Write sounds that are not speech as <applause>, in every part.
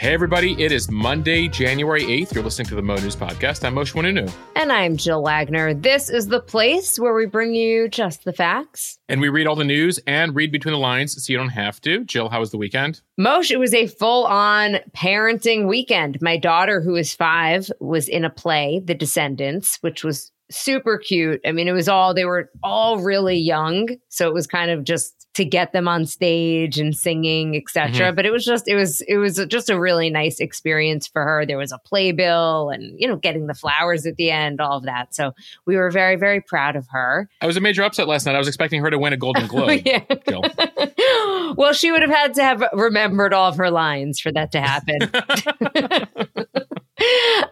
Hey, everybody, it is Monday, January 8th. You're listening to the Mo News Podcast. I'm Mosheh Oinounou. And I'm Jill Wagner. This is the place where we bring you just the facts. And we read all the news and read between the lines so you don't have to. Jill, how was the weekend? Mosheh, it was a full on parenting weekend. My daughter, who is five, was in a play, The Descendants, which was super cute. I mean, it was all, they were all really young. So it was kind of just to get them on stage and singing, etc. Mm-hmm. But it was just, it was, it was just a really nice experience for her. There was a playbill and, you know, getting the flowers at the end, all of that. So we were very, very proud of her. I was a major upset last night. I was expecting her to win a Golden <laughs> Globe. yeah. <laughs> well, she would have had to have remembered all of her lines for that to happen. <laughs>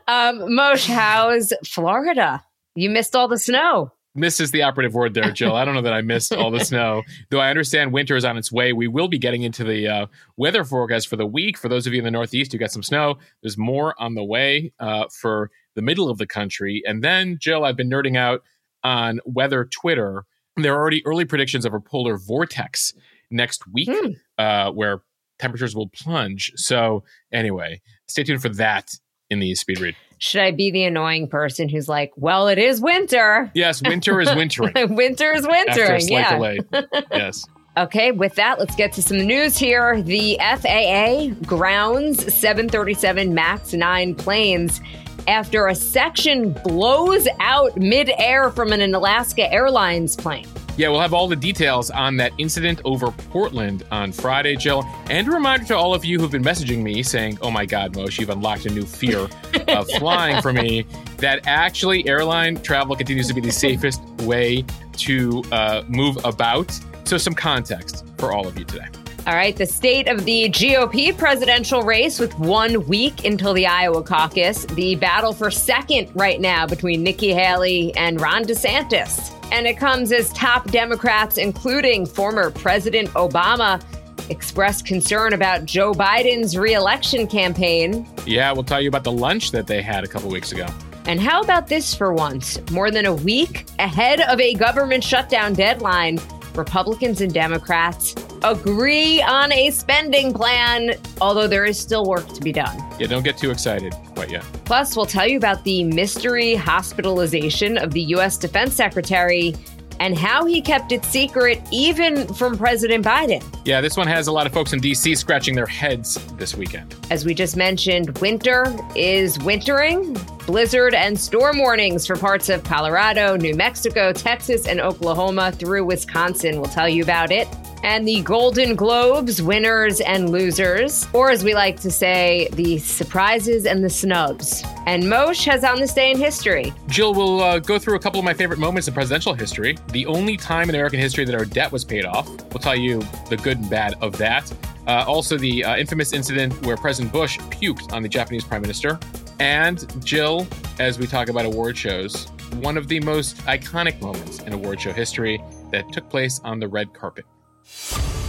um, Moshe, how's Florida? You missed all the snow. Miss is the operative word there, Jill. I don't know that I missed all the snow, <laughs> though I understand winter is on its way. We will be getting into the uh, weather forecast for the week. For those of you in the Northeast who got some snow, there's more on the way uh, for the middle of the country. And then, Jill, I've been nerding out on weather Twitter. There are already early predictions of a polar vortex next week, mm. uh, where temperatures will plunge. So, anyway, stay tuned for that in the speed read. Should I be the annoying person who's like, well, it is winter? Yes, winter is wintering. <laughs> winter is wintering. After a slight yeah. delay. <laughs> Yes. Okay, with that, let's get to some news here. The FAA grounds 737 MAX 9 planes after a section blows out midair from an Alaska Airlines plane. Yeah, we'll have all the details on that incident over Portland on Friday, Jill. And a reminder to all of you who've been messaging me saying, oh my God, Mosheh, you've unlocked a new fear of <laughs> flying for me, that actually airline travel continues to be the safest way to uh, move about. So, some context for all of you today. All right, the state of the GOP presidential race with one week until the Iowa caucus. The battle for second right now between Nikki Haley and Ron DeSantis. And it comes as top Democrats, including former President Obama, expressed concern about Joe Biden's reelection campaign. Yeah, we'll tell you about the lunch that they had a couple weeks ago. And how about this for once? More than a week ahead of a government shutdown deadline, Republicans and Democrats agree on a spending plan, although there is still work to be done. Yeah, don't get too excited quite yet. Plus, we'll tell you about the mystery hospitalization of the U.S. Defense Secretary and how he kept it secret even from President Biden. Yeah, this one has a lot of folks in D.C. scratching their heads this weekend. As we just mentioned, winter is wintering. Blizzard and storm warnings for parts of Colorado, New Mexico, Texas, and Oklahoma through Wisconsin. We'll tell you about it and the Golden Globes winners and losers, or as we like to say, the surprises and the snubs. And Mosheh has on this day in history. Jill will uh, go through a couple of my favorite moments in presidential history. The only time in American history that our debt was paid off. We'll tell you the good and bad of that. Uh, also, the uh, infamous incident where President Bush puked on the Japanese prime minister. And Jill, as we talk about award shows, one of the most iconic moments in award show history that took place on the red carpet.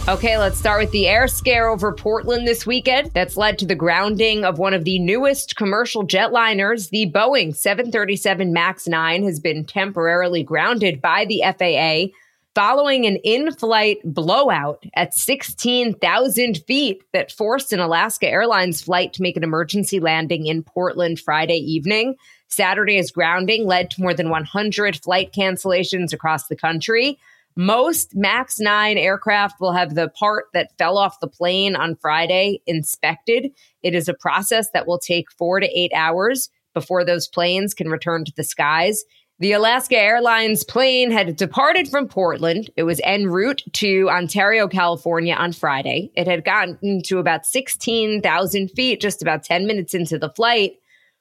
Okay, let's start with the air scare over Portland this weekend that's led to the grounding of one of the newest commercial jetliners. The Boeing 737 MAX 9 has been temporarily grounded by the FAA following an in flight blowout at 16,000 feet that forced an Alaska Airlines flight to make an emergency landing in Portland Friday evening. Saturday's grounding led to more than 100 flight cancellations across the country. Most MAX 9 aircraft will have the part that fell off the plane on Friday inspected. It is a process that will take four to eight hours before those planes can return to the skies. The Alaska Airlines plane had departed from Portland. It was en route to Ontario, California on Friday. It had gotten to about 16,000 feet, just about 10 minutes into the flight,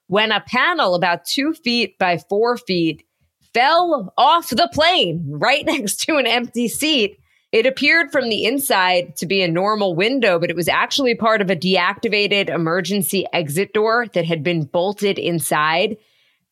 when a panel about two feet by four feet fell off the plane right <laughs> next to an empty seat. It appeared from the inside to be a normal window, but it was actually part of a deactivated emergency exit door that had been bolted inside.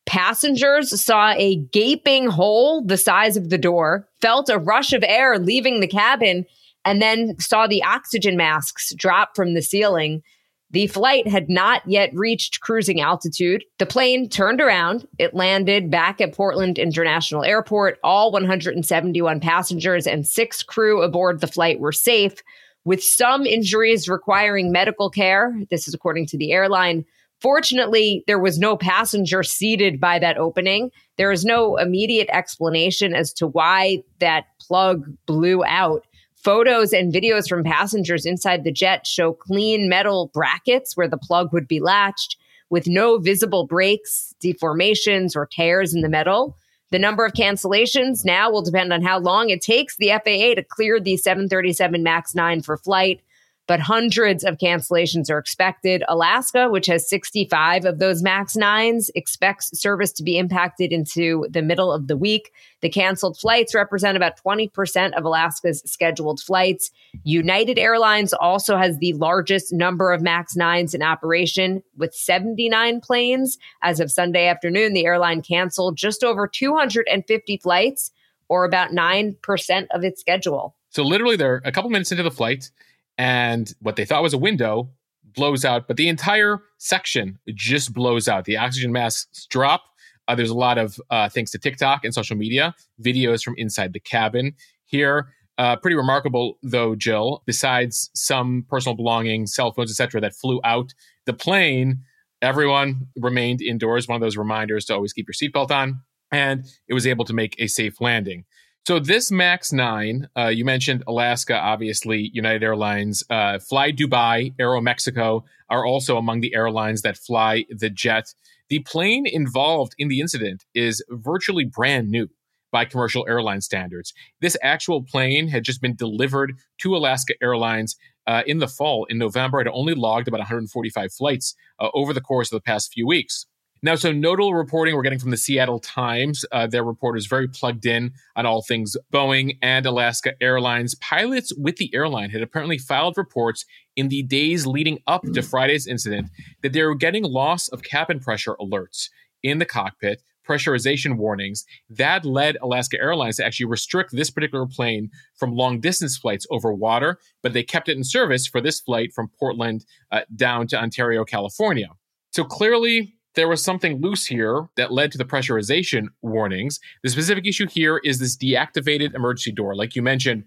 Passengers saw a gaping hole the size of the door, felt a rush of air leaving the cabin, and then saw the oxygen masks drop from the ceiling. The flight had not yet reached cruising altitude. The plane turned around. It landed back at Portland International Airport. All 171 passengers and six crew aboard the flight were safe. with some injuries requiring medical care. This is according to the airline. Fortunately, there was no passenger seated by that opening. There is no immediate explanation as to why that plug blew out. Photos and videos from passengers inside the jet show clean metal brackets where the plug would be latched with no visible breaks, deformations, or tears in the metal. The number of cancellations now will depend on how long it takes the FAA to clear the 737 MAX 9 for flight but hundreds of cancellations are expected. Alaska, which has 65 of those MAX 9s, expects service to be impacted into the middle of the week. The canceled flights represent about 20% of Alaska's scheduled flights. United Airlines also has the largest number of MAX 9s in operation with 79 planes. As of Sunday afternoon, the airline canceled just over 250 flights, or about 9% of its schedule. So, literally, they're a couple minutes into the flight and what they thought was a window blows out, but the entire section just blows out. The oxygen masks drop. Uh, there's a lot of uh, thanks to TikTok and social media videos from inside the cabin here. Uh, pretty remarkable, though, Jill. Besides some personal belongings, cell phones, etc., that flew out the plane, everyone remained indoors. One of those reminders to always keep your seatbelt on, and it was able to make a safe landing. So this Max 9, uh, you mentioned Alaska, obviously, United Airlines, uh, Fly Dubai, Aeromexico are also among the airlines that fly the jet. The plane involved in the incident is virtually brand new by commercial airline standards. This actual plane had just been delivered to Alaska Airlines uh, in the fall in November. It only logged about 145 flights uh, over the course of the past few weeks. Now, so notable reporting we're getting from the Seattle Times. Uh, their is very plugged in on all things Boeing and Alaska Airlines. Pilots with the airline had apparently filed reports in the days leading up to Friday's incident that they were getting loss of cabin pressure alerts in the cockpit, pressurization warnings. That led Alaska Airlines to actually restrict this particular plane from long distance flights over water, but they kept it in service for this flight from Portland uh, down to Ontario, California. So clearly, there was something loose here that led to the pressurization warnings. The specific issue here is this deactivated emergency door. Like you mentioned,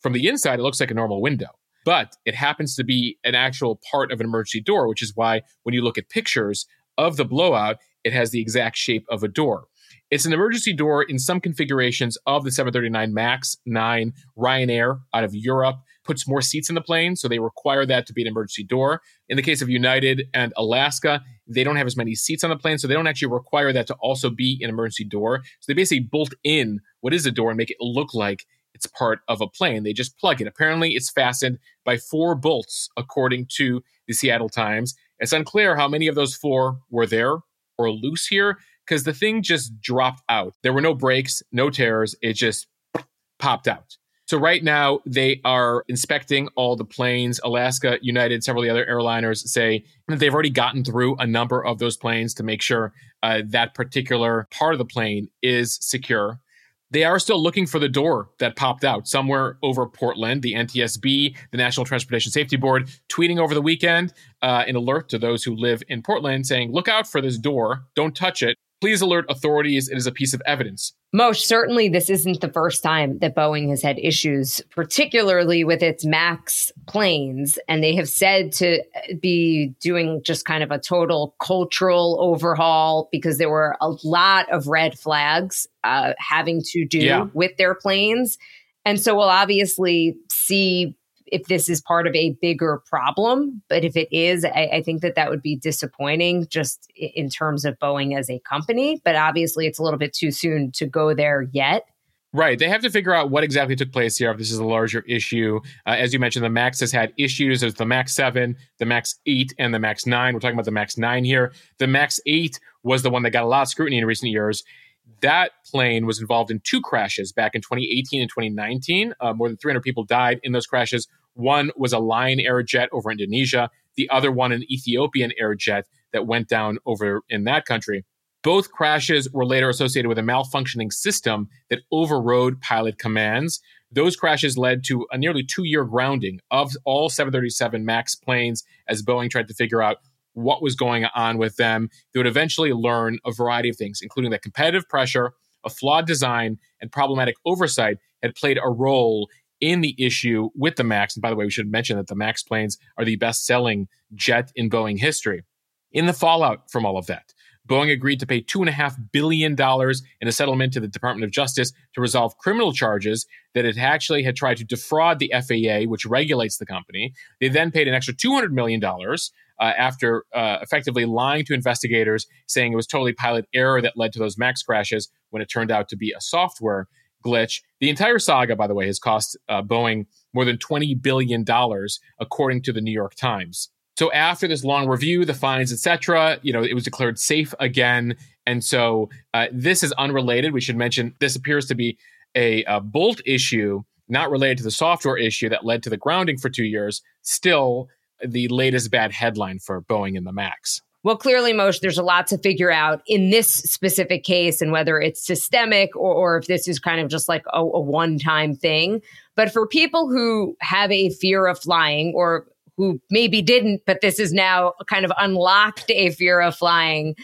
from the inside, it looks like a normal window, but it happens to be an actual part of an emergency door, which is why when you look at pictures of the blowout, it has the exact shape of a door. It's an emergency door in some configurations of the 739 MAX 9 Ryanair out of Europe puts more seats in the plane, so they require that to be an emergency door. In the case of United and Alaska, they don't have as many seats on the plane, so they don't actually require that to also be an emergency door. So they basically bolt in what is a door and make it look like it's part of a plane. They just plug it. Apparently, it's fastened by four bolts, according to the Seattle Times. It's unclear how many of those four were there or loose here because the thing just dropped out. There were no breaks, no tears. It just popped out. So right now they are inspecting all the planes. Alaska, United, several of the other airliners say that they've already gotten through a number of those planes to make sure uh, that particular part of the plane is secure. They are still looking for the door that popped out somewhere over Portland. The NTSB, the National Transportation Safety Board, tweeting over the weekend uh, an alert to those who live in Portland saying, look out for this door. Don't touch it. Please alert authorities. It is a piece of evidence. Most certainly, this isn't the first time that Boeing has had issues, particularly with its MAX planes. And they have said to be doing just kind of a total cultural overhaul because there were a lot of red flags uh, having to do yeah. with their planes. And so we'll obviously see if this is part of a bigger problem. But if it is, I, I, think that that would be disappointing just in terms of Boeing as a company. But obviously, it's a little bit too soon to go there yet. Right. They have to figure out what exactly took place here if this is a larger issue. Uh, as you mentioned, the MAX has had issues. There's the MAX 7, the MAX 8, and the MAX 9. We're talking about the MAX 9 here. The MAX 8 was the one that got a lot of scrutiny in recent years. That plane was involved in two crashes back in 2018 and 2019. Uh, more than 300 people died in those crashes. One was a Lion Air jet over Indonesia, the other one an Ethiopian Air jet that went down over in that country. Both crashes were later associated with a malfunctioning system that overrode pilot commands. Those crashes led to a nearly two year grounding of all 737 MAX planes as Boeing tried to figure out what was going on with them. They would eventually learn a variety of things, including that competitive pressure, a flawed design, and problematic oversight had played a role in the issue with the MAX. And by the way, we should mention that the MAX planes are the best selling jet in Boeing history. In the fallout from all of that, Boeing agreed to pay $2.5 billion in a settlement to the Department of Justice to resolve criminal charges that it actually had tried to defraud the FAA, which regulates the company. They then paid an extra $200 million uh, after uh, effectively lying to investigators, saying it was totally pilot error that led to those MAX crashes when it turned out to be a software glitch. The entire saga, by the way, has cost uh, Boeing more than $20 billion, according to the New York Times. So after this long review, the fines, etc., you know, it was declared safe again. And so uh, this is unrelated. We should mention this appears to be a, a bolt issue, not related to the software issue that led to the grounding for two years. Still, the latest bad headline for Boeing and the Max. Well, clearly, Mosheh, there's a lot to figure out in this specific case and whether it's systemic or, or if this is kind of just like a, a one time thing. But for people who have a fear of flying or who maybe didn't, but this is now kind of unlocked a fear of flying.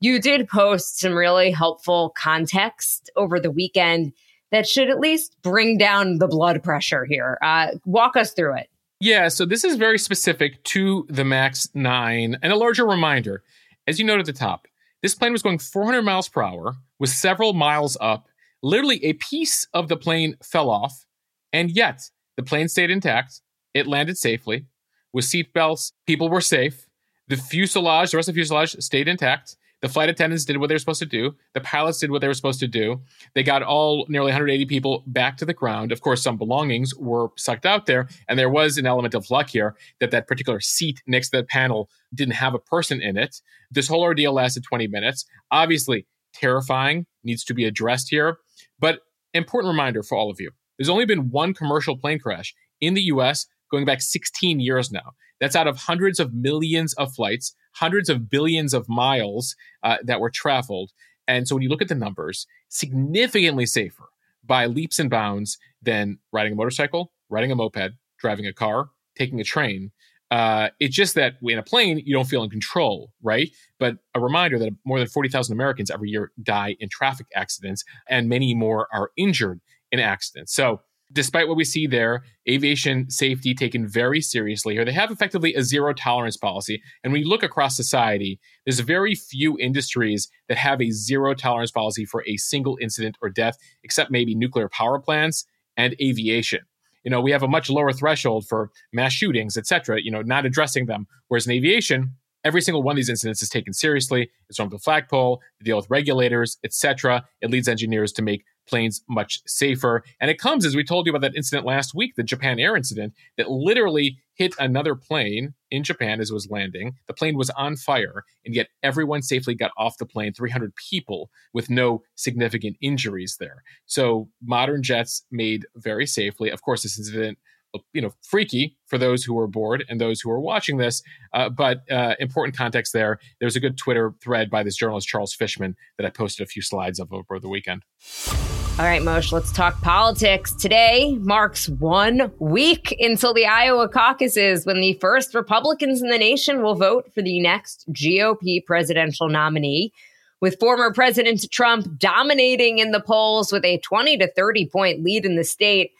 You did post some really helpful context over the weekend that should at least bring down the blood pressure here. Uh, walk us through it. Yeah, so this is very specific to the MAX 9 and a larger reminder. As you note at the top, this plane was going 400 miles per hour, was several miles up. Literally, a piece of the plane fell off, and yet the plane stayed intact. It landed safely with seatbelts. People were safe. The fuselage, the rest of the fuselage stayed intact. The flight attendants did what they were supposed to do. The pilots did what they were supposed to do. They got all nearly 180 people back to the ground. Of course, some belongings were sucked out there, and there was an element of luck here that that particular seat next to the panel didn't have a person in it. This whole ordeal lasted 20 minutes. Obviously, terrifying, needs to be addressed here. But important reminder for all of you: there's only been one commercial plane crash in the U.S going back 16 years now. That's out of hundreds of millions of flights, hundreds of billions of miles uh, that were traveled. And so when you look at the numbers, significantly safer by leaps and bounds than riding a motorcycle, riding a moped, driving a car, taking a train. Uh, it's just that in a plane, you don't feel in control, right? But a reminder that more than 40,000 Americans every year die in traffic accidents, and many more are injured in accidents. So despite what we see there, aviation safety taken very seriously here. They have effectively a zero tolerance policy. And when you look across society, there's very few industries that have a zero tolerance policy for a single incident or death, except maybe nuclear power plants and aviation. You know, we have a much lower threshold for mass shootings, et cetera, you know, not addressing them. Whereas in aviation, every single one of these incidents is taken seriously. It's on the flagpole, they deal with regulators, etc. It leads engineers to make planes much safer. And it comes, as we told you about that incident last week, the Japan Air incident that literally hit another plane in Japan as it was landing. The plane was on fire, and yet everyone safely got off the plane, 300 people with no significant injuries there. So modern jets made very safely. Of course, this incident you know freaky for those who are bored and those who are watching this uh, but uh, important context there there's a good twitter thread by this journalist charles fishman that i posted a few slides of over the weekend all right, Mosheh, let's talk politics. Today marks one week until the Iowa caucuses when the first Republicans in the nation will vote for the next GOP presidential nominee. With former President Trump dominating in the polls with a 20 to 30 point lead in the state,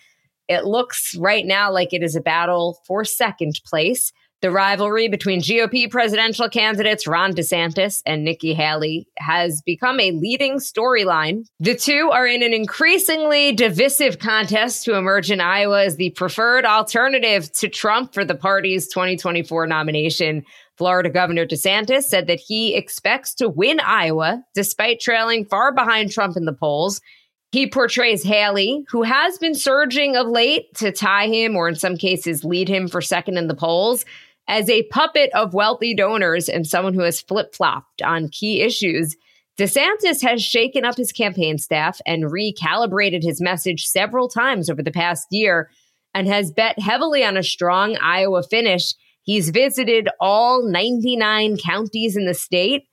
it looks right now like it is a battle for second place. The rivalry between GOP presidential candidates Ron DeSantis and Nikki Haley has become a leading storyline. The two are in an increasingly divisive contest to emerge in Iowa as the preferred alternative to Trump for the party's 2024 nomination. Florida Governor DeSantis said that he expects to win Iowa despite trailing far behind Trump in the polls. He portrays Haley, who has been surging of late to tie him or in some cases lead him for second in the polls, as a puppet of wealthy donors and someone who has flip flopped on key issues. DeSantis has shaken up his campaign staff and recalibrated his message several times over the past year and has bet heavily on a strong Iowa finish. He's visited all 99 counties in the state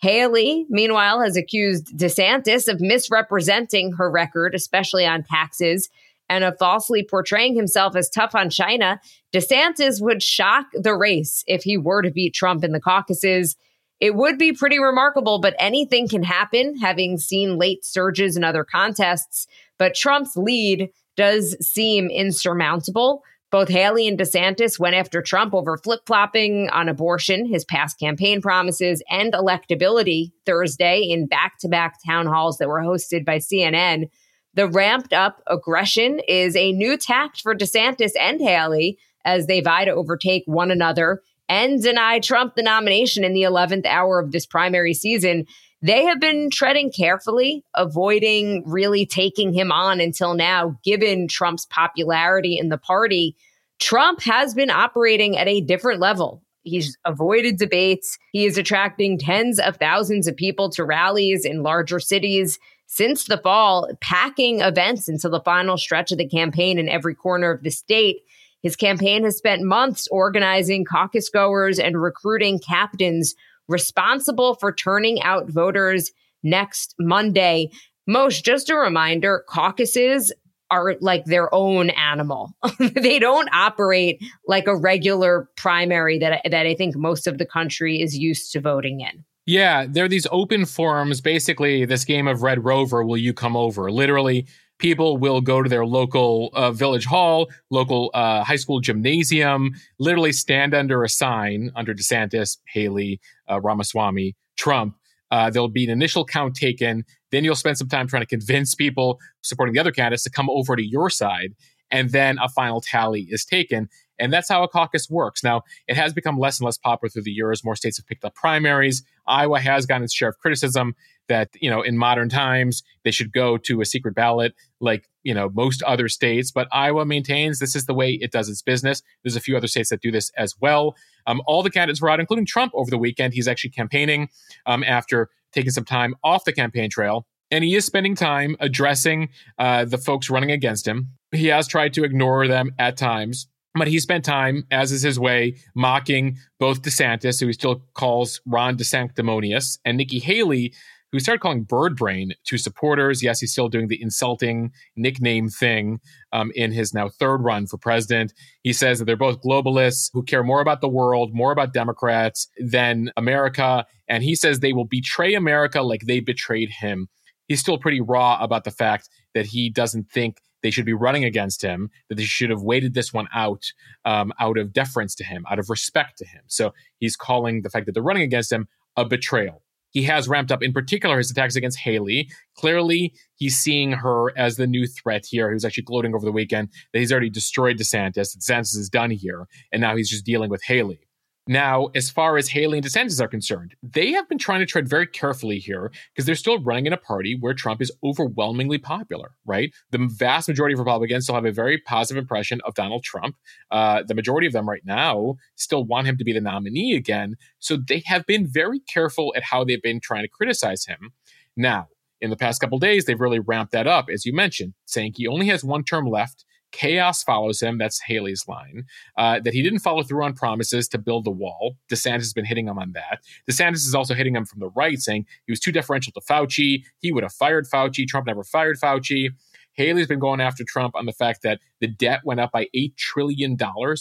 Haley, meanwhile, has accused DeSantis of misrepresenting her record, especially on taxes, and of falsely portraying himself as tough on China. DeSantis would shock the race if he were to beat Trump in the caucuses. It would be pretty remarkable, but anything can happen, having seen late surges in other contests. But Trump's lead does seem insurmountable. Both Haley and DeSantis went after Trump over flip flopping on abortion, his past campaign promises, and electability Thursday in back to back town halls that were hosted by CNN. The ramped up aggression is a new tact for DeSantis and Haley as they vie to overtake one another and deny Trump the nomination in the 11th hour of this primary season. They have been treading carefully, avoiding really taking him on until now, given Trump's popularity in the party. Trump has been operating at a different level. He's avoided debates. He is attracting tens of thousands of people to rallies in larger cities since the fall, packing events until the final stretch of the campaign in every corner of the state. His campaign has spent months organizing caucus goers and recruiting captains responsible for turning out voters next Monday. Most, just a reminder caucuses are like their own animal. <laughs> they don't operate like a regular primary that, that I think most of the country is used to voting in. Yeah, there are these open forums, basically, this game of Red Rover, will you come over? Literally, people will go to their local uh, village hall, local uh, high school gymnasium, literally stand under a sign under DeSantis, Haley, uh, Ramaswamy, Trump. Uh, there'll be an initial count taken. Then you'll spend some time trying to convince people supporting the other candidates to come over to your side. And then a final tally is taken. And that's how a caucus works. Now, it has become less and less popular through the years. More states have picked up primaries. Iowa has gotten its share of criticism that, you know, in modern times, they should go to a secret ballot like, you know, most other states. But Iowa maintains this is the way it does its business. There's a few other states that do this as well. Um, all the candidates were out, including Trump over the weekend. He's actually campaigning um, after taking some time off the campaign trail. And he is spending time addressing uh, the folks running against him. He has tried to ignore them at times but he spent time, as is his way, mocking both DeSantis, who he still calls Ron DeSanctimonious, and Nikki Haley, who started calling Bird Brain to supporters. Yes, he's still doing the insulting nickname thing um, in his now third run for president. He says that they're both globalists who care more about the world, more about Democrats than America. And he says they will betray America like they betrayed him. He's still pretty raw about the fact that he doesn't think they should be running against him, that they should have waited this one out um, out of deference to him, out of respect to him. So he's calling the fact that they're running against him a betrayal. He has ramped up, in particular, his attacks against Haley. Clearly, he's seeing her as the new threat here. He was actually gloating over the weekend that he's already destroyed DeSantis. That DeSantis is done here, and now he's just dealing with Haley. Now, as far as Haley and DeSantis are concerned, they have been trying to tread very carefully here because they're still running in a party where Trump is overwhelmingly popular, right? The vast majority of Republicans still have a very positive impression of Donald Trump. Uh, the majority of them right now still want him to be the nominee again. So they have been very careful at how they've been trying to criticize him. Now, in the past couple days, they've really ramped that up, as you mentioned, saying he only has one term left. Chaos follows him. That's Haley's line. Uh, that he didn't follow through on promises to build the wall. DeSantis has been hitting him on that. DeSantis is also hitting him from the right, saying he was too deferential to Fauci. He would have fired Fauci. Trump never fired Fauci. Haley's been going after Trump on the fact that the debt went up by $8 trillion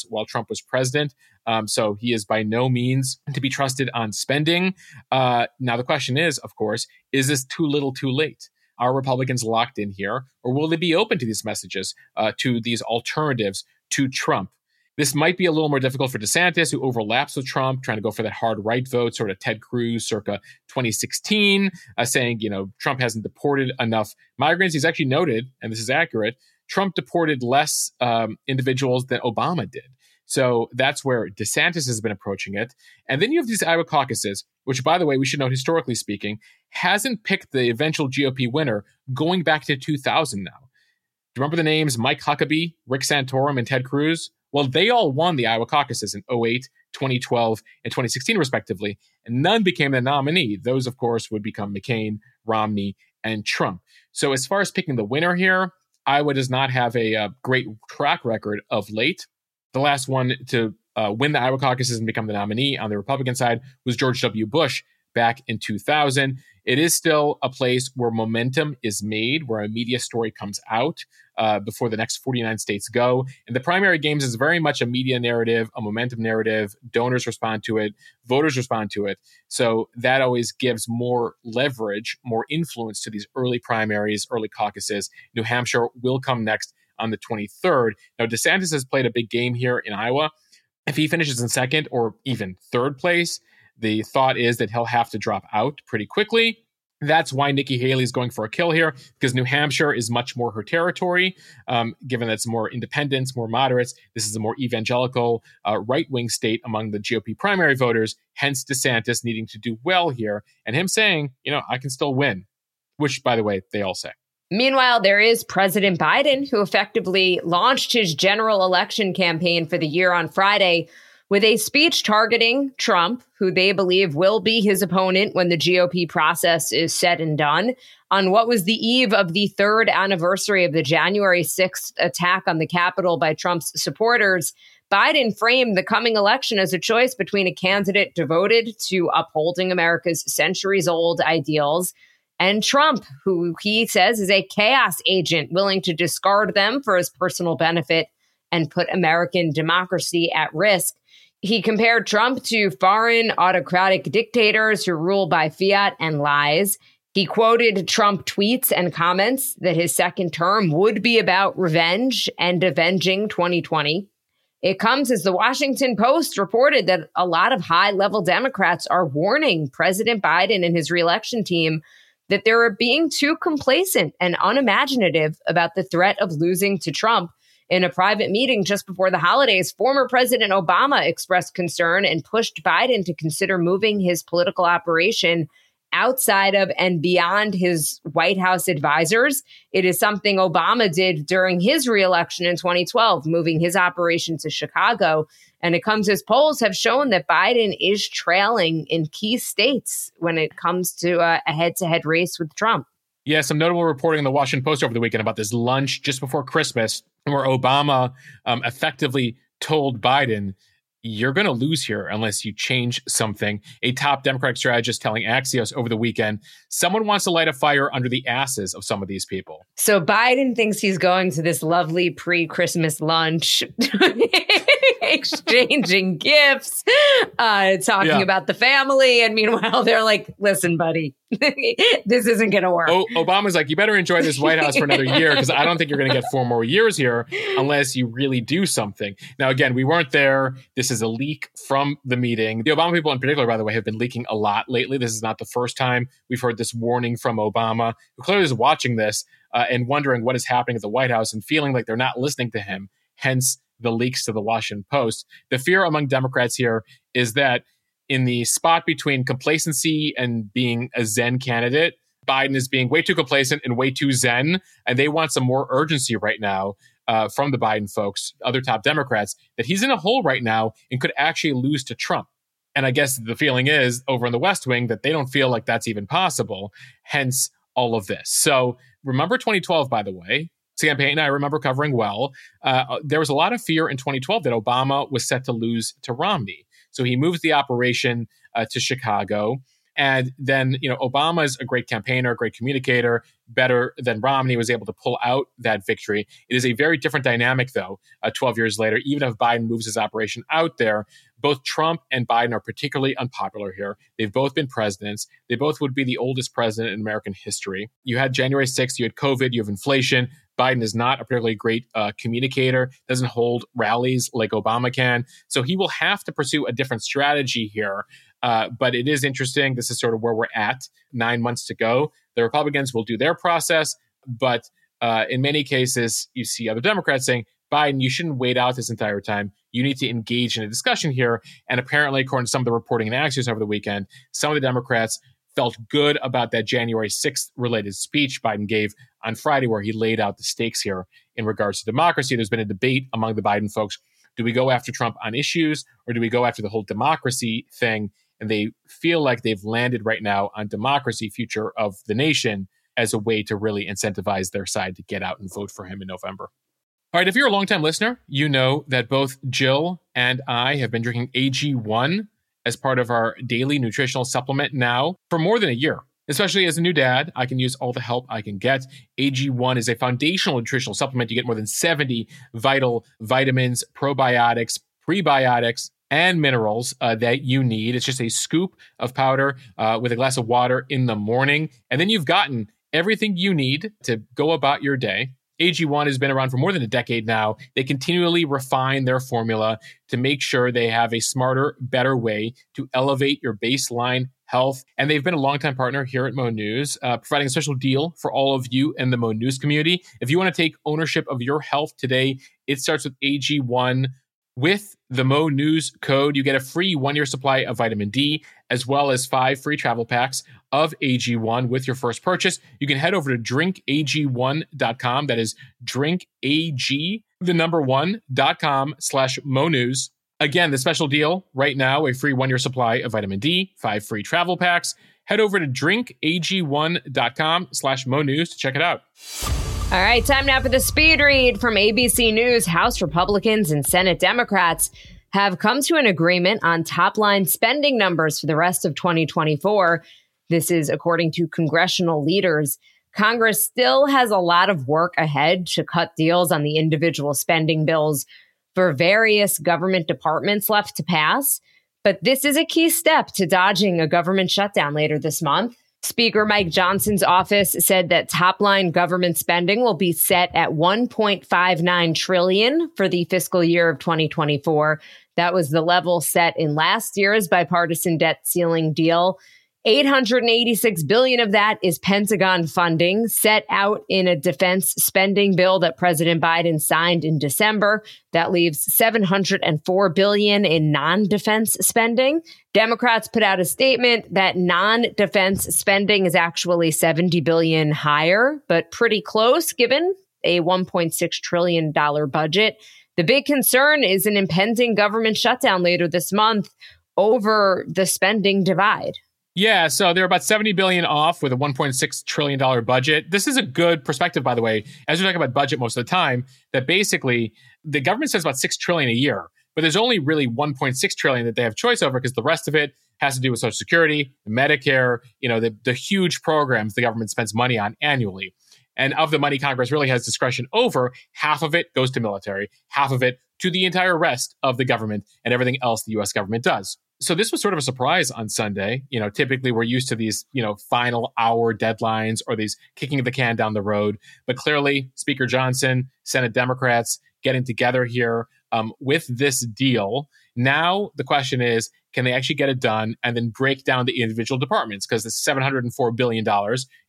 while Trump was president. Um, so he is by no means to be trusted on spending. Uh, now, the question is, of course, is this too little too late? Are Republicans locked in here, or will they be open to these messages, uh, to these alternatives to Trump? This might be a little more difficult for DeSantis, who overlaps with Trump, trying to go for that hard right vote, sort of Ted Cruz circa 2016, uh, saying, you know, Trump hasn't deported enough migrants. He's actually noted, and this is accurate, Trump deported less um, individuals than Obama did. So that's where DeSantis has been approaching it. And then you have these Iowa caucuses, which, by the way, we should note historically speaking, hasn't picked the eventual GOP winner going back to 2000 now. Do you remember the names Mike Huckabee, Rick Santorum, and Ted Cruz? Well, they all won the Iowa caucuses in 08, 2012, and 2016, respectively, and none became the nominee. Those, of course, would become McCain, Romney, and Trump. So, as far as picking the winner here, Iowa does not have a, a uh, great track record of late. The last one to uh, win the Iowa caucuses and become the nominee on the Republican side was George W. Bush back in 2000. It is still a place where momentum is made, where a media story comes out uh, before the next 49 states go. And the primary games is very much a media narrative, a momentum narrative. Donors respond to it, voters respond to it. So that always gives more leverage, more influence to these early primaries, early caucuses. New Hampshire will come next on the 23rd. Now, DeSantis has played a big game here in Iowa. If he finishes in second or even third place, the thought is that he'll have to drop out pretty quickly. That's why Nikki Haley is going for a kill here because New Hampshire is much more her territory, um, given that it's more independents, more moderates. This is a more evangelical, uh, right wing state among the GOP primary voters, hence DeSantis needing to do well here and him saying, you know, I can still win, which, by the way, they all say. Meanwhile, there is President Biden, who effectively launched his general election campaign for the year on Friday with a speech targeting Trump, who they believe will be his opponent when the GOP process is said and done, on what was the eve of the third anniversary of the January 6th attack on the Capitol by Trump's supporters. Biden framed the coming election as a choice between a candidate devoted to upholding America's centuries old ideals and Trump, who he says is a chaos agent willing to discard them for his personal benefit and put American democracy at risk. He compared Trump to foreign autocratic dictators who rule by fiat and lies. He quoted Trump tweets and comments that his second term would be about revenge and avenging 2020. It comes as the Washington Post reported that a lot of high level Democrats are warning President Biden and his reelection team that they're being too complacent and unimaginative about the threat of losing to Trump in a private meeting just before the holidays, former President Obama expressed concern and pushed Biden to consider moving his political operation outside of and beyond his White House advisors. It is something Obama did during his reelection in 2012, moving his operation to Chicago. And it comes as polls have shown that Biden is trailing in key states when it comes to a head to head race with Trump. Yeah, some notable reporting in the Washington Post over the weekend about this lunch just before Christmas, where Obama um, effectively told Biden, You're going to lose here unless you change something. A top Democratic strategist telling Axios over the weekend, Someone wants to light a fire under the asses of some of these people. So Biden thinks he's going to this lovely pre Christmas lunch. <laughs> <laughs> exchanging gifts, uh, talking yeah. about the family. And meanwhile, they're like, listen, buddy, <laughs> this isn't going to work. Oh, Obama's like, you better enjoy this White House for another year because I don't think you're going to get four more years here unless you really do something. Now, again, we weren't there. This is a leak from the meeting. The Obama people, in particular, by the way, have been leaking a lot lately. This is not the first time we've heard this warning from Obama, who clearly is watching this uh, and wondering what is happening at the White House and feeling like they're not listening to him. Hence, the leaks to the Washington Post. The fear among Democrats here is that in the spot between complacency and being a Zen candidate, Biden is being way too complacent and way too Zen, and they want some more urgency right now uh, from the Biden folks, other top Democrats, that he's in a hole right now and could actually lose to Trump. And I guess the feeling is over in the West Wing that they don't feel like that's even possible, hence all of this. So remember 2012, by the way, campaign I remember covering well. Uh, there was a lot of fear in 2012 that Obama was set to lose to Romney. So he moves the operation uh, to Chicago. And then, you know, Obama is a great campaigner, a great communicator, better than Romney was able to pull out that victory. It is a very different dynamic, though, uh, 12 years later. Even if Biden moves his operation out there, both Trump and Biden are particularly unpopular here. They've both been presidents. They both would be the oldest president in American history. You had January 6th, you had COVID, you have inflation. Biden is not a particularly great uh, communicator, doesn't hold rallies like Obama can. So he will have to pursue a different strategy here. Uh, but it is interesting. This is sort of where we're at, nine months to go. The Republicans will do their process, but uh, in many cases, you see other Democrats saying, Biden, you shouldn't wait out this entire time. You need to engage in a discussion here. And apparently, according to some of the reporting in Axios over the weekend, some of the Democrats felt good about that January 6th related speech Biden gave on Friday, where he laid out the stakes here in regards to democracy. There's been a debate among the Biden folks. Do we go after Trump on issues or do we go after the whole democracy thing? And they feel like they've landed right now on democracy, future of the nation, as a way to really incentivize their side to get out and vote for him in November. All right, if you're a longtime listener, you know that both Jill and I have been drinking AG1 as part of our daily nutritional supplement now for more than a year. Especially as a new dad, I can use all the help I can get. AG1 is a foundational nutritional supplement. You get more than 70 vital vitamins, probiotics, prebiotics, and minerals uh, that you need. It's just a scoop of powder uh, with a glass of water in the morning. And then you've gotten everything you need to go about your day AG1 has been around for more than a decade now. They continually refine their formula to make sure they have a smarter, better way to elevate your baseline health. And they've been a longtime partner here at Mo News, uh, providing a special deal for all of you in the Mo News community. If you want to take ownership of your health today, it starts with AG1. With the Mo News code, you get a free one year supply of vitamin D, as well as five free travel packs of AG1 with your first purchase. You can head over to drinkag1.com. That is drinkag, the number one.com slash Mo News. Again, the special deal right now a free one year supply of vitamin D, five free travel packs. Head over to drinkag1.com slash Mo News to check it out. All right, time now for the speed read from ABC News. House Republicans and Senate Democrats have come to an agreement on top line spending numbers for the rest of 2024. This is according to congressional leaders. Congress still has a lot of work ahead to cut deals on the individual spending bills for various government departments left to pass. But this is a key step to dodging a government shutdown later this month. Speaker Mike Johnson's office said that top line government spending will be set at 1.59 trillion for the fiscal year of 2024. That was the level set in last year's bipartisan debt ceiling deal. 886 billion of that is Pentagon funding set out in a defense spending bill that President Biden signed in December. That leaves 704 billion in non-defense spending. Democrats put out a statement that non-defense spending is actually 70 billion higher, but pretty close given a 1.6 trillion dollar budget. The big concern is an impending government shutdown later this month over the spending divide. Yeah, so they're about 70 billion off with a 1.6 trillion dollar budget. This is a good perspective by the way, as we're talking about budget most of the time, that basically the government says about 6 trillion a year, but there's only really 1.6 trillion that they have choice over because the rest of it has to do with social security, Medicare, you know, the, the huge programs the government spends money on annually. And of the money Congress really has discretion over, half of it goes to military, half of it to the entire rest of the government and everything else the US government does so this was sort of a surprise on Sunday. You know, typically we're used to these, you know, final hour deadlines or these kicking the can down the road. But clearly, Speaker Johnson, Senate Democrats getting together here um, with this deal. Now the question is, can they actually get it done and then break down the individual departments? Because the $704 billion,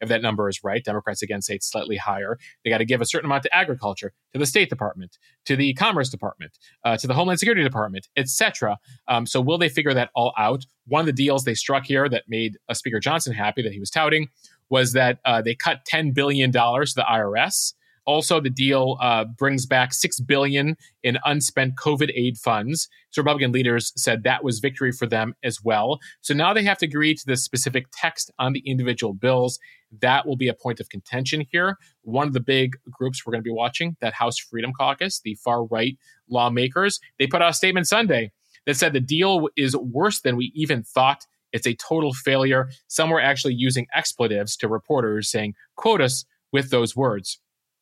if that number is right, Democrats again say it's slightly higher. They got to give a certain amount to agriculture, to the State Department, to the Commerce Department, uh, to the Homeland Security Department, etc. Um, so will they figure that all out? One of the deals they struck here that made uh, Speaker Johnson happy that he was touting was that uh, they cut $10 billion to the IRS. Also, the deal uh, brings back six billion in unspent COVID aid funds. So Republican leaders said that was victory for them as well. So now they have to agree to the specific text on the individual bills. That will be a point of contention here. One of the big groups we're going to be watching, that House Freedom Caucus, the far right lawmakers, they put out a statement Sunday that said the deal is worse than we even thought. It's a total failure. Some were actually using expletives to reporters saying, quote us with those words.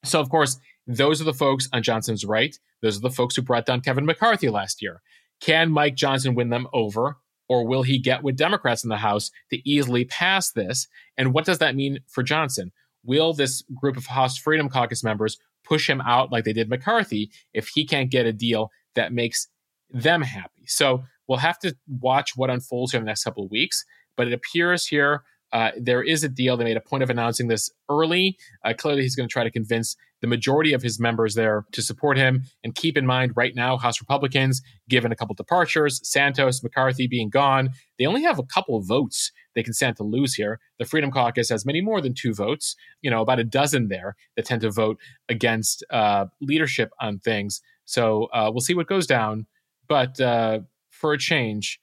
So, of course, those are the folks on Johnson's right. Those are the folks who brought down Kevin McCarthy last year. Can Mike Johnson win them over? Or will he get with Democrats in the House to easily pass this? And what does that mean for Johnson? Will this group of House Freedom Caucus members push him out like they did McCarthy if he can't get a deal that makes them happy? So we'll have to watch what unfolds here in the next couple of weeks. But it appears here uh, there is a deal. They made a point of announcing this early. Uh, clearly, he's going to try to convince the majority of his members there to support him. And keep in mind, right now, House Republicans, given a couple departures, Santos, McCarthy being gone, they only have a couple of votes they can stand to lose here. The Freedom Caucus has many more than two votes, you know, about a dozen there that tend to vote against uh, leadership on things. So uh, we'll see what goes down. But uh, for a change,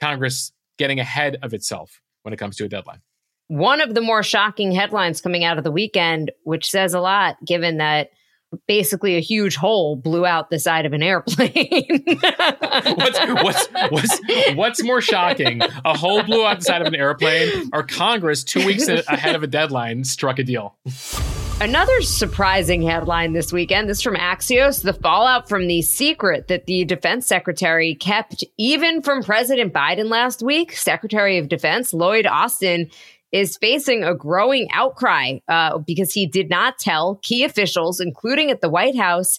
Congress getting ahead of itself when it comes to a deadline. One of the more shocking headlines coming out of the weekend, which says a lot given that basically a huge hole blew out the side of an airplane. <laughs> what's, what's, what's, what's more shocking? A hole blew out the side of an airplane, or Congress, two weeks ahead of a deadline, struck a deal? Another surprising headline this weekend this from Axios the fallout from the secret that the defense secretary kept even from President Biden last week. Secretary of Defense Lloyd Austin is facing a growing outcry uh, because he did not tell key officials, including at the White House,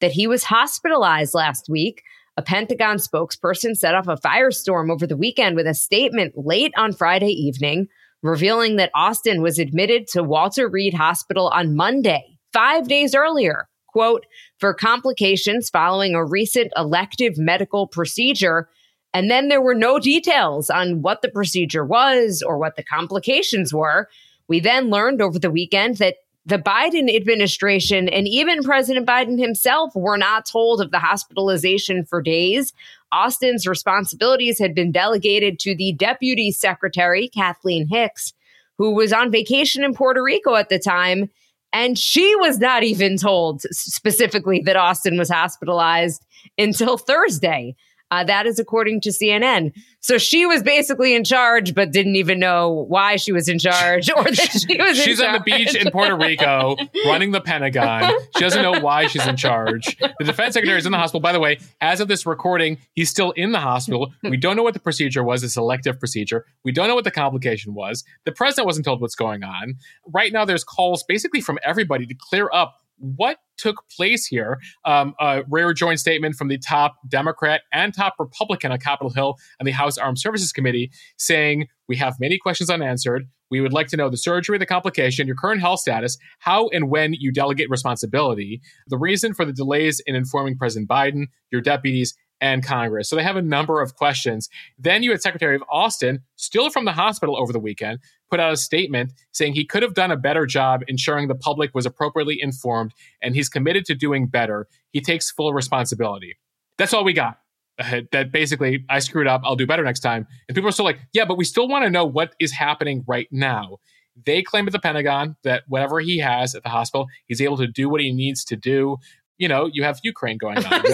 that he was hospitalized last week. A Pentagon spokesperson set off a firestorm over the weekend with a statement late on Friday evening revealing that Austin was admitted to Walter Reed Hospital on Monday, five days earlier, quote, for complications following a recent elective medical procedure. And then there were no details on what the procedure was or what the complications were. We then learned over the weekend that the Biden administration and even President Biden himself were not told of the hospitalization for days. Austin's responsibilities had been delegated to the Deputy Secretary, Kathleen Hicks, who was on vacation in Puerto Rico at the time. And she was not even told specifically that Austin was hospitalized until Thursday. Uh, that is according to CNN. So she was basically in charge, but didn't even know why she was in charge or that <laughs> she was. she's on the beach in Puerto Rico, <laughs> running the Pentagon. She doesn't know why she's in charge. The defense secretary is in the hospital. By the way, as of this recording, he's still in the hospital. We don't know what the procedure was, a selective procedure. We don't know what the complication was. The president wasn't told what's going on. Right now, there's calls basically from everybody to clear up what took place here. Um, a rare joint statement from the top Democrat and top Republican on Capitol Hill and the House Armed Services Committee saying, We have many questions unanswered. We would like to know the surgery, the complication, your current health status, how and when you delegate responsibility, the reason for the delays in informing President Biden, your deputies, and Congress. So they have a number of questions. Then you had Secretary of Austin, still from the hospital over the weekend, put out a statement saying he could have done a better job ensuring the public was appropriately informed and he's committed to doing better. He takes full responsibility. That's all we got. Uh, that basically, I screwed up. I'll do better next time. And people are still like, yeah, but we still want to know what is happening right now. They claim at the Pentagon that whatever he has at the hospital, he's able to do what he needs to do you know, you have Ukraine going on. <laughs>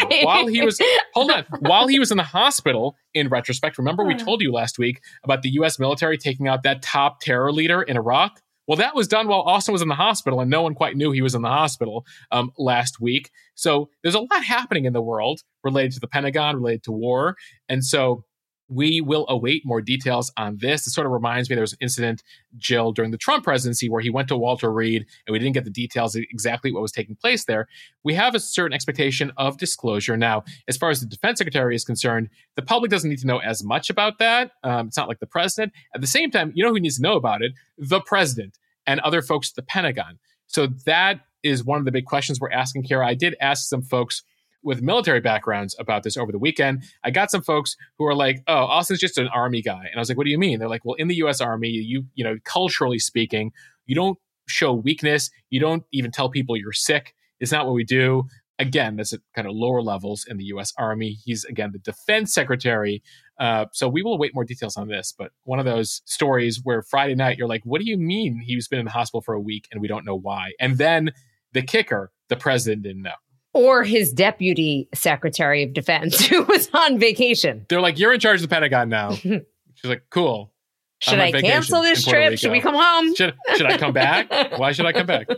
on. While he was hold on, <laughs> while he was in the hospital, in retrospect, remember we told you last week about the US military taking out that top terror leader in Iraq? Well, that was done while Austin was in the hospital, and no one quite knew he was in the hospital um, last week. So there's a lot happening in the world related to the Pentagon, related to war. And so we will await more details on this. It sort of reminds me there was an incident, Jill, during the Trump presidency where he went to Walter Reed and we didn't get the details exactly what was taking place there. We have a certain expectation of disclosure. Now, as far as the defense secretary is concerned, the public doesn't need to know as much about that. Um, it's not like the president. At the same time, you know who needs to know about it? The president and other folks at the Pentagon. So that is one of the big questions we're asking here. I did ask some folks with military backgrounds about this over the weekend. I got some folks who are like, "Oh, Austin's just an army guy," and I was like, "What do you mean?" They're like, "Well, in the U.S. Army, you you know, culturally speaking, you don't show weakness. You don't even tell people you're sick. It's not what we do." Again, that's at kind of lower levels in the U.S. Army. He's again the defense secretary. Uh, so we will await more details on this. But one of those stories where Friday night you're like, "What do you mean he's been in the hospital for a week and we don't know why?" And then the kicker, the president didn't know or his deputy secretary of defense <laughs> who was on vacation. They're like, "You're in charge of the Pentagon now." <laughs> She's like, "Cool." Should I cancel this trip? Rico. Should we come home? Should, should I come back? <laughs> Why should I come back?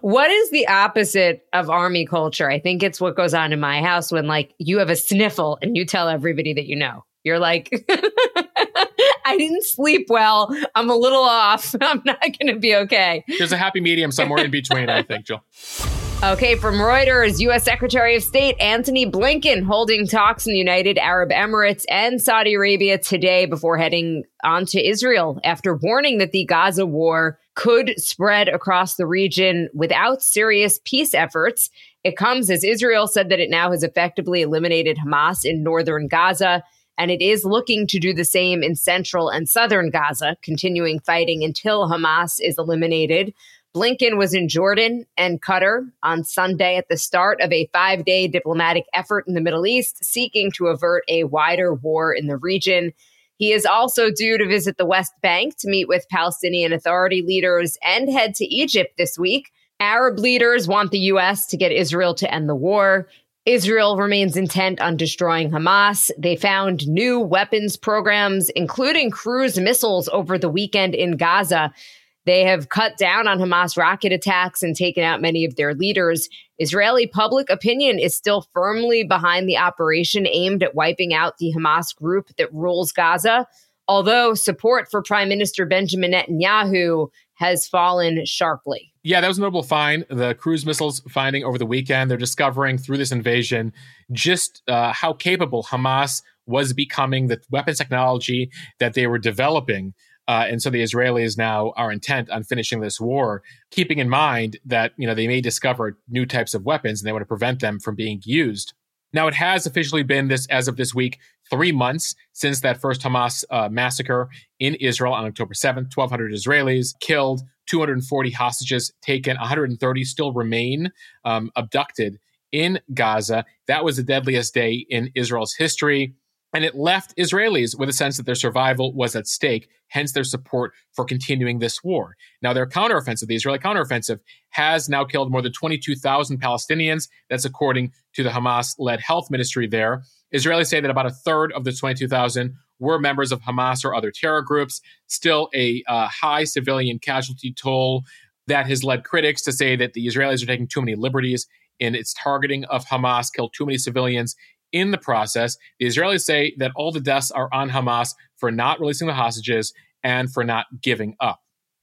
What is the opposite of army culture? I think it's what goes on in my house when like you have a sniffle and you tell everybody that you know. You're like, I didn't sleep well. I'm a little off. I'm not going to be okay. There's a happy medium somewhere in between, I think, Jill. Okay, from Reuters, U.S. Secretary of State Antony Blinken holding talks in the United Arab Emirates and Saudi Arabia today before heading on to Israel after warning that the Gaza war could spread across the region without serious peace efforts. It comes as Israel said that it now has effectively eliminated Hamas in northern Gaza, and it is looking to do the same in central and southern Gaza, continuing fighting until Hamas is eliminated. Blinken was in Jordan and Qatar on Sunday at the start of a five day diplomatic effort in the Middle East seeking to avert a wider war in the region. He is also due to visit the West Bank to meet with Palestinian Authority leaders and head to Egypt this week. Arab leaders want the U.S. to get Israel to end the war. Israel remains intent on destroying Hamas. They found new weapons programs, including cruise missiles, over the weekend in Gaza. They have cut down on Hamas rocket attacks and taken out many of their leaders. Israeli public opinion is still firmly behind the operation aimed at wiping out the Hamas group that rules Gaza. although support for Prime Minister Benjamin Netanyahu has fallen sharply. Yeah, that was a notable find. The cruise missiles finding over the weekend, they're discovering through this invasion just uh, how capable Hamas was becoming, the weapons technology that they were developing. Uh, and so the Israelis now are intent on finishing this war, keeping in mind that you know they may discover new types of weapons and they want to prevent them from being used. Now it has officially been this as of this week three months since that first Hamas uh, massacre in Israel on October 7th. 1,200 Israelis killed, 240 hostages taken, 130 still remain um, abducted in Gaza. That was the deadliest day in Israel's history. And it left Israelis with a sense that their survival was at stake, hence their support for continuing this war. Now, their counteroffensive, the Israeli counteroffensive, has now killed more than 22,000 Palestinians. That's according to the Hamas led health ministry there. Israelis say that about a third of the 22,000 were members of Hamas or other terror groups. Still a uh, high civilian casualty toll that has led critics to say that the Israelis are taking too many liberties in its targeting of Hamas, killed too many civilians in the process. The Israelis say that all the deaths are on Hamas for not releasing the hostages and for not giving up.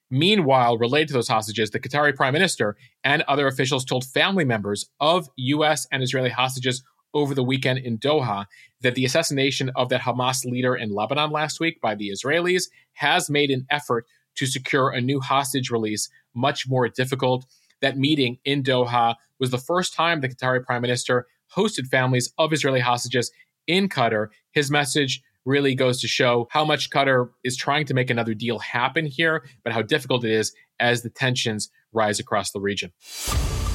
Meanwhile, related to those hostages, the Qatari prime minister and other officials told family members of U.S. and Israeli hostages over the weekend in Doha that the assassination of that Hamas leader in Lebanon last week by the Israelis has made an effort to secure a new hostage release much more difficult. That meeting in Doha was the first time the Qatari prime minister hosted families of Israeli hostages in Qatar. His message really goes to show how much Qatar is trying to make another deal happen here, but how difficult it is as the tensions rise across the region.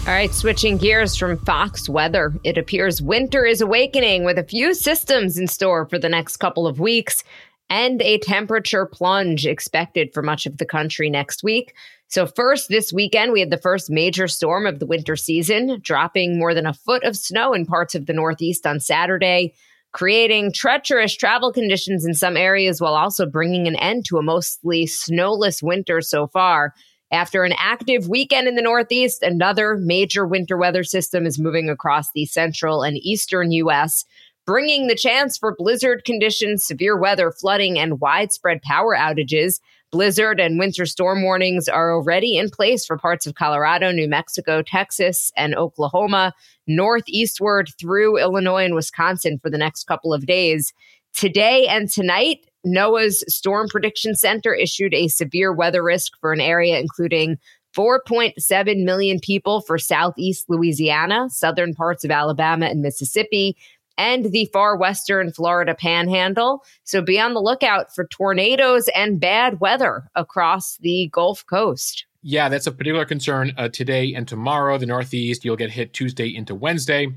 All right, switching gears from Fox weather. It appears winter is awakening with a few systems in store for the next couple of weeks and a temperature plunge expected for much of the country next week. So, first, this weekend, we had the first major storm of the winter season, dropping more than a foot of snow in parts of the Northeast on Saturday, creating treacherous travel conditions in some areas while also bringing an end to a mostly snowless winter so far. After an active weekend in the Northeast, another major winter weather system is moving across the central and eastern U.S., bringing the chance for blizzard conditions, severe weather, flooding, and widespread power outages. Blizzard and winter storm warnings are already in place for parts of Colorado, New Mexico, Texas, and Oklahoma, northeastward through Illinois and Wisconsin for the next couple of days. Today and tonight, NOAA's Storm Prediction Center issued a severe weather risk for an area including 4.7 million people for southeast Louisiana, southern parts of Alabama and Mississippi, and the far western Florida panhandle. So be on the lookout for tornadoes and bad weather across the Gulf Coast. Yeah, that's a particular concern uh, today and tomorrow. The Northeast, you'll get hit Tuesday into Wednesday.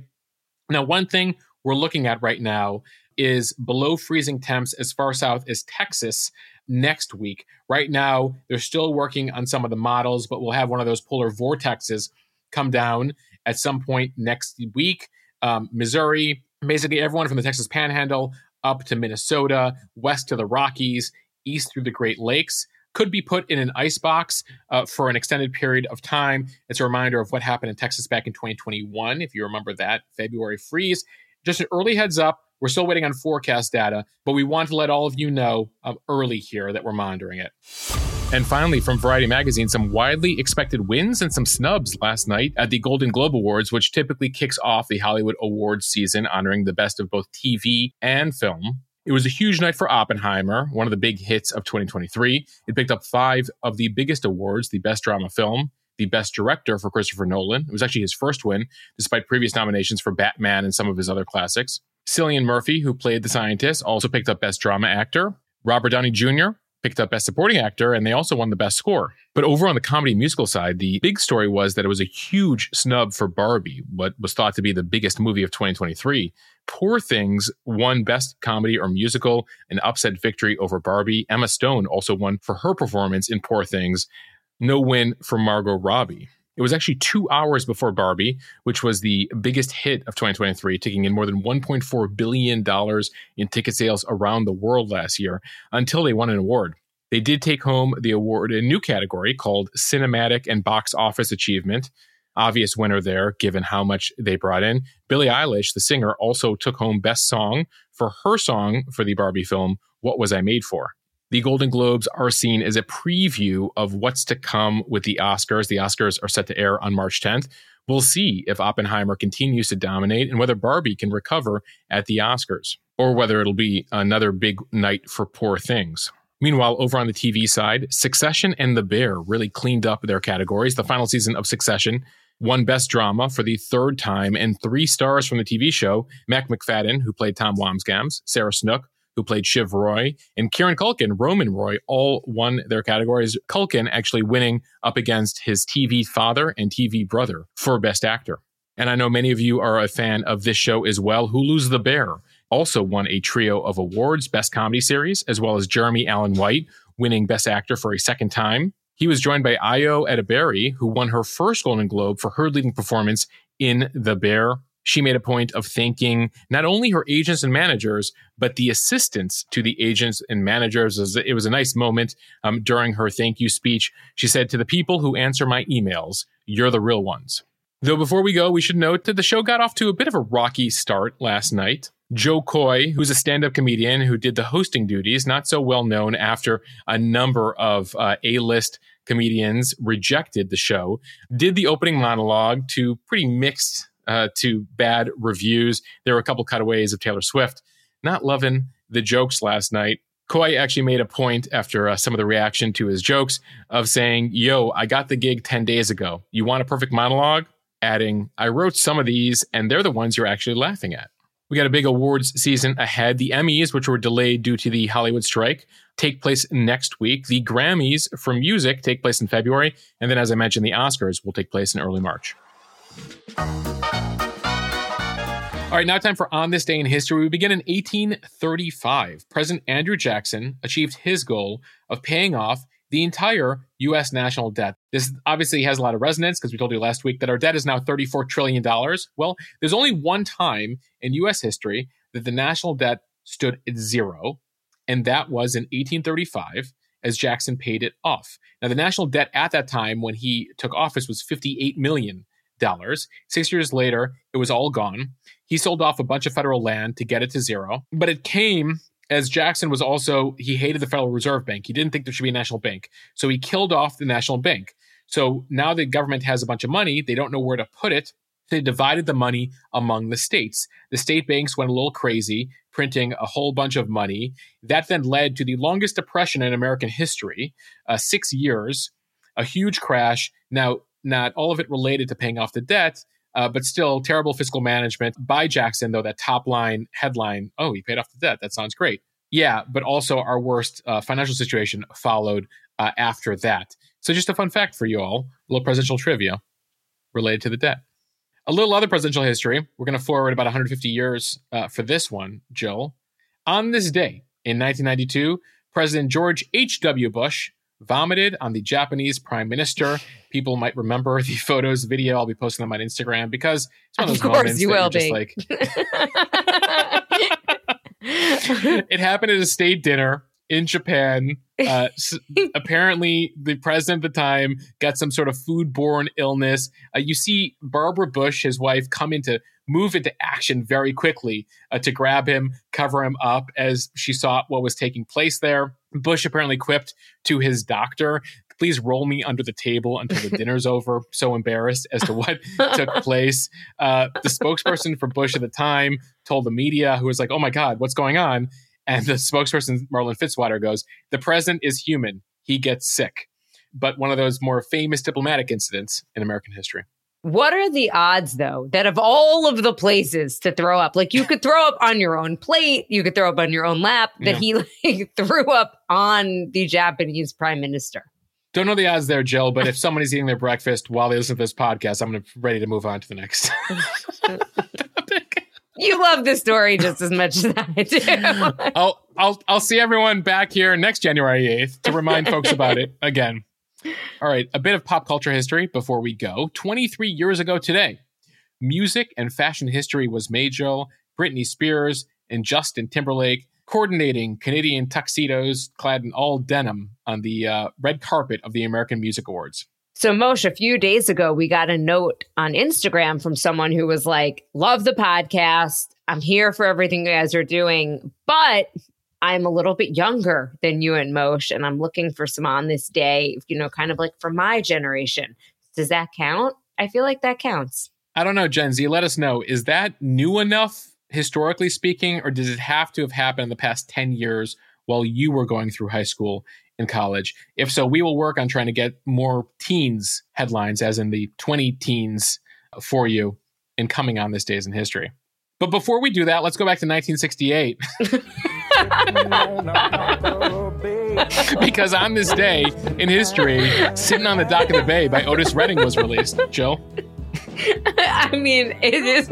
Now, one thing we're looking at right now is below freezing temps as far south as Texas next week. Right now, they're still working on some of the models, but we'll have one of those polar vortexes come down at some point next week. Um, Missouri, basically everyone from the Texas Panhandle up to Minnesota, west to the Rockies, east through the Great Lakes could be put in an ice box uh, for an extended period of time. It's a reminder of what happened in Texas back in 2021, if you remember that February freeze. Just an early heads up. We're still waiting on forecast data, but we want to let all of you know um, early here that we're monitoring it. And finally, from Variety Magazine, some widely expected wins and some snubs last night at the Golden Globe Awards, which typically kicks off the Hollywood awards season, honoring the best of both TV and film. It was a huge night for Oppenheimer, one of the big hits of 2023. It picked up five of the biggest awards the best drama film, the best director for Christopher Nolan. It was actually his first win, despite previous nominations for Batman and some of his other classics. Cillian Murphy, who played the scientist, also picked up best drama actor. Robert Downey Jr picked up Best Supporting Actor, and they also won the Best Score. But over on the comedy musical side, the big story was that it was a huge snub for Barbie, what was thought to be the biggest movie of 2023. Poor Things won Best Comedy or Musical, an upset victory over Barbie. Emma Stone also won for her performance in Poor Things. No win for Margot Robbie. It was actually two hours before Barbie, which was the biggest hit of 2023, taking in more than $1.4 billion in ticket sales around the world last year until they won an award. They did take home the award in a new category called Cinematic and Box Office Achievement. Obvious winner there, given how much they brought in. Billie Eilish, the singer, also took home Best Song for her song for the Barbie film, What Was I Made For? The Golden Globes are seen as a preview of what's to come with the Oscars. The Oscars are set to air on March 10th. We'll see if Oppenheimer continues to dominate and whether Barbie can recover at the Oscars, or whether it'll be another big night for poor things. Meanwhile, over on the TV side, Succession and The Bear really cleaned up their categories. The final season of Succession won Best Drama for the third time, and three stars from the TV show Mac Macfadyen, who played Tom Wambsgans, Sarah Snook, who played Shiv Roy, and Kieran Culkin, Roman Roy, all won their categories. Culkin actually winning up against his TV father and TV brother for Best Actor. And I know many of you are a fan of this show as well. Hulu's The Bear also won a trio of awards Best Comedy Series, as well as Jeremy Allen White winning Best Actor for a second time. He was joined by Ayo Edebiri, who won her first Golden Globe for her leading performance in The Bear. She made a point of thanking not only her agents and managers, but the assistants to the agents and managers. It was a nice moment um, during her thank you speech. She said, To the people who answer my emails, you're the real ones. Though before we go, we should note that the show got off to a bit of a rocky start last night. Jo Koy, who's a stand up comedian who did the hosting duties, not so well known after a number of uh, A list comedians rejected the show, did the opening monologue to pretty mixed uh, to bad reviews. There were a couple cutaways of Taylor Swift not loving the jokes last night. Koy actually made a point after uh, some of the reaction to his jokes of saying, Yo, I got the gig 10 days ago. You want a perfect monologue? Adding, I wrote some of these, and they're the ones you're actually laughing at. We got a big awards season ahead. The Emmys, which were delayed due to the Hollywood strike, take place next week. The Grammys for music take place in February. And then, as I mentioned, the Oscars will take place in early March. All right, now time for On This Day in History. We begin in 1835. President Andrew Jackson achieved his goal of paying off the entire U.S. national debt. This obviously has a lot of resonance because we told you last week that our debt is now $34 trillion. Well, there's only one time in U.S. history that the national debt stood at zero, and that was in 1835 as Jackson paid it off. Now, the national debt at that time when he took office was $58 million. Six years later, it was all gone. He sold off a bunch of federal land to get it to zero, but it came as Jackson was also, he hated the Federal Reserve Bank. He didn't think there should be a national bank. So he killed off the national bank. So now the government has a bunch of money. They don't know where to put it. They divided the money among the states. The state banks went a little crazy, printing a whole bunch of money. That then led to the longest depression in American history, uh, six years, a huge crash. Now, not all of it related to paying off the debt, uh, but still terrible fiscal management by Jackson, though that top line headline, oh, he paid off the debt. That sounds great. Yeah, but also our worst uh, financial situation followed uh, after that. So, just a fun fact for you all a little presidential trivia related to the debt. A little other presidential history. We're going to forward about 150 years uh, for this one, Jill. On this day in 1992, President George H.W. Bush vomited on the Japanese prime minister. <laughs> People might remember the photos, video. I'll be posting them on Instagram because it's one of those of moments you will be. like. <laughs> it happened at a state dinner in Japan. Uh, <laughs> apparently, the president at the time got some sort of foodborne illness. Uh, you see Barbara Bush, his wife, come into move into action very quickly uh, to grab him, cover him up as she saw what was taking place there. Bush apparently quipped to his doctor, please roll me under the table until the dinner's over. So embarrassed as to what <laughs> took place. Uh, the spokesperson for Bush at the time told the media, who was like, oh my God, what's going on? And the spokesperson, Marlin Fitzwater, goes, the president is human. He gets sick. But one of those more famous diplomatic incidents in American history. What are the odds, though, that of all of the places to throw up, like you could throw up on your own plate, you could throw up on your own lap, that yeah. he like, <laughs> threw up on the Japanese prime minister? Don't know the odds there, Jill, but if somebody's eating their breakfast while they listen to this podcast, I'm ready to move on to the next topic. <laughs> <laughs> You love this story just as much as I do. I'll, I'll, I'll see everyone back here next January 8th to remind folks about it again. All right, a bit of pop culture history before we go. 23 years ago today, music and fashion history was Jill. Britney Spears and Justin Timberlake coordinating Canadian tuxedos clad in all denim on the uh, red carpet of the American Music Awards. So, Mosheh, a few days ago, we got a note on Instagram from someone who was like, Love the podcast. I'm here for everything you guys are doing. But I'm a little bit younger than you and Mosheh, and I'm looking for some on this day, you know, kind of like for my generation. Does that count? I feel like that counts. I don't know, Gen Z. Let us know. Is that new enough, historically speaking, or does it have to have happened in the past 10 years while you were going through high school and college? If so, we will work on trying to get more teens headlines, as in the 20 teens, uh, for you in coming on this days in history. But before we do that, let's go back to 1968. <laughs> <laughs> because on this day in history, Sitting on the Dock of the Bay by Otis Redding was released. Jill? <laughs> I mean, it is.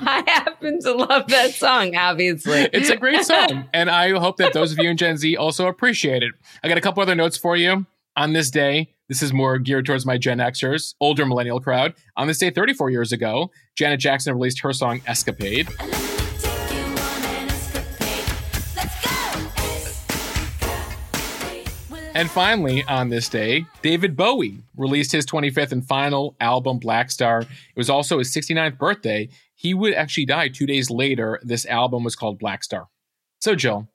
I happen to love that song, obviously. It's a great song. <laughs> And I hope that those of you in Gen Z also appreciate it. I got a couple other notes for you. On this day, this is more geared towards my Gen Xers, older millennial crowd. On this day, 34 years ago, Janet Jackson released her song Escapade. And finally, on this day, David Bowie released his 25th and final album, Blackstar. It was also his 69th birthday. He would actually die two days later. This album was called Blackstar. So, Jill,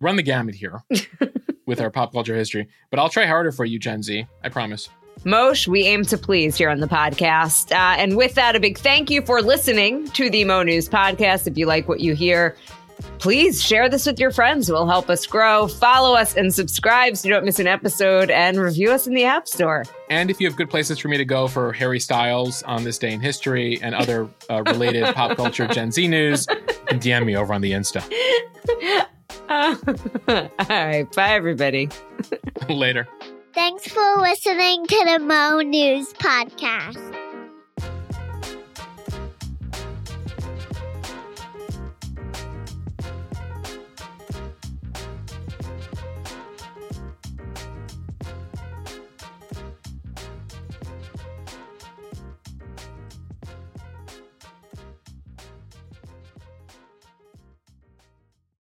run the gamut here <laughs> with our pop culture history, but I'll try harder for you, Gen Z. I promise. Mosheh, we aim to please here on the podcast. Uh, and with that, a big thank you for listening to the Mo News podcast. If you like what you hear, please share this with your friends. It will help us grow. Follow us and subscribe so you don't miss an episode and review us in the App Store. And if you have good places for me to go for Harry Styles on this day in history and other uh, related <laughs> pop culture Gen Z news, DM me over on the Insta. Uh, <laughs> all right. Bye, everybody. <laughs> Later. Thanks for listening to the Mo News Podcast.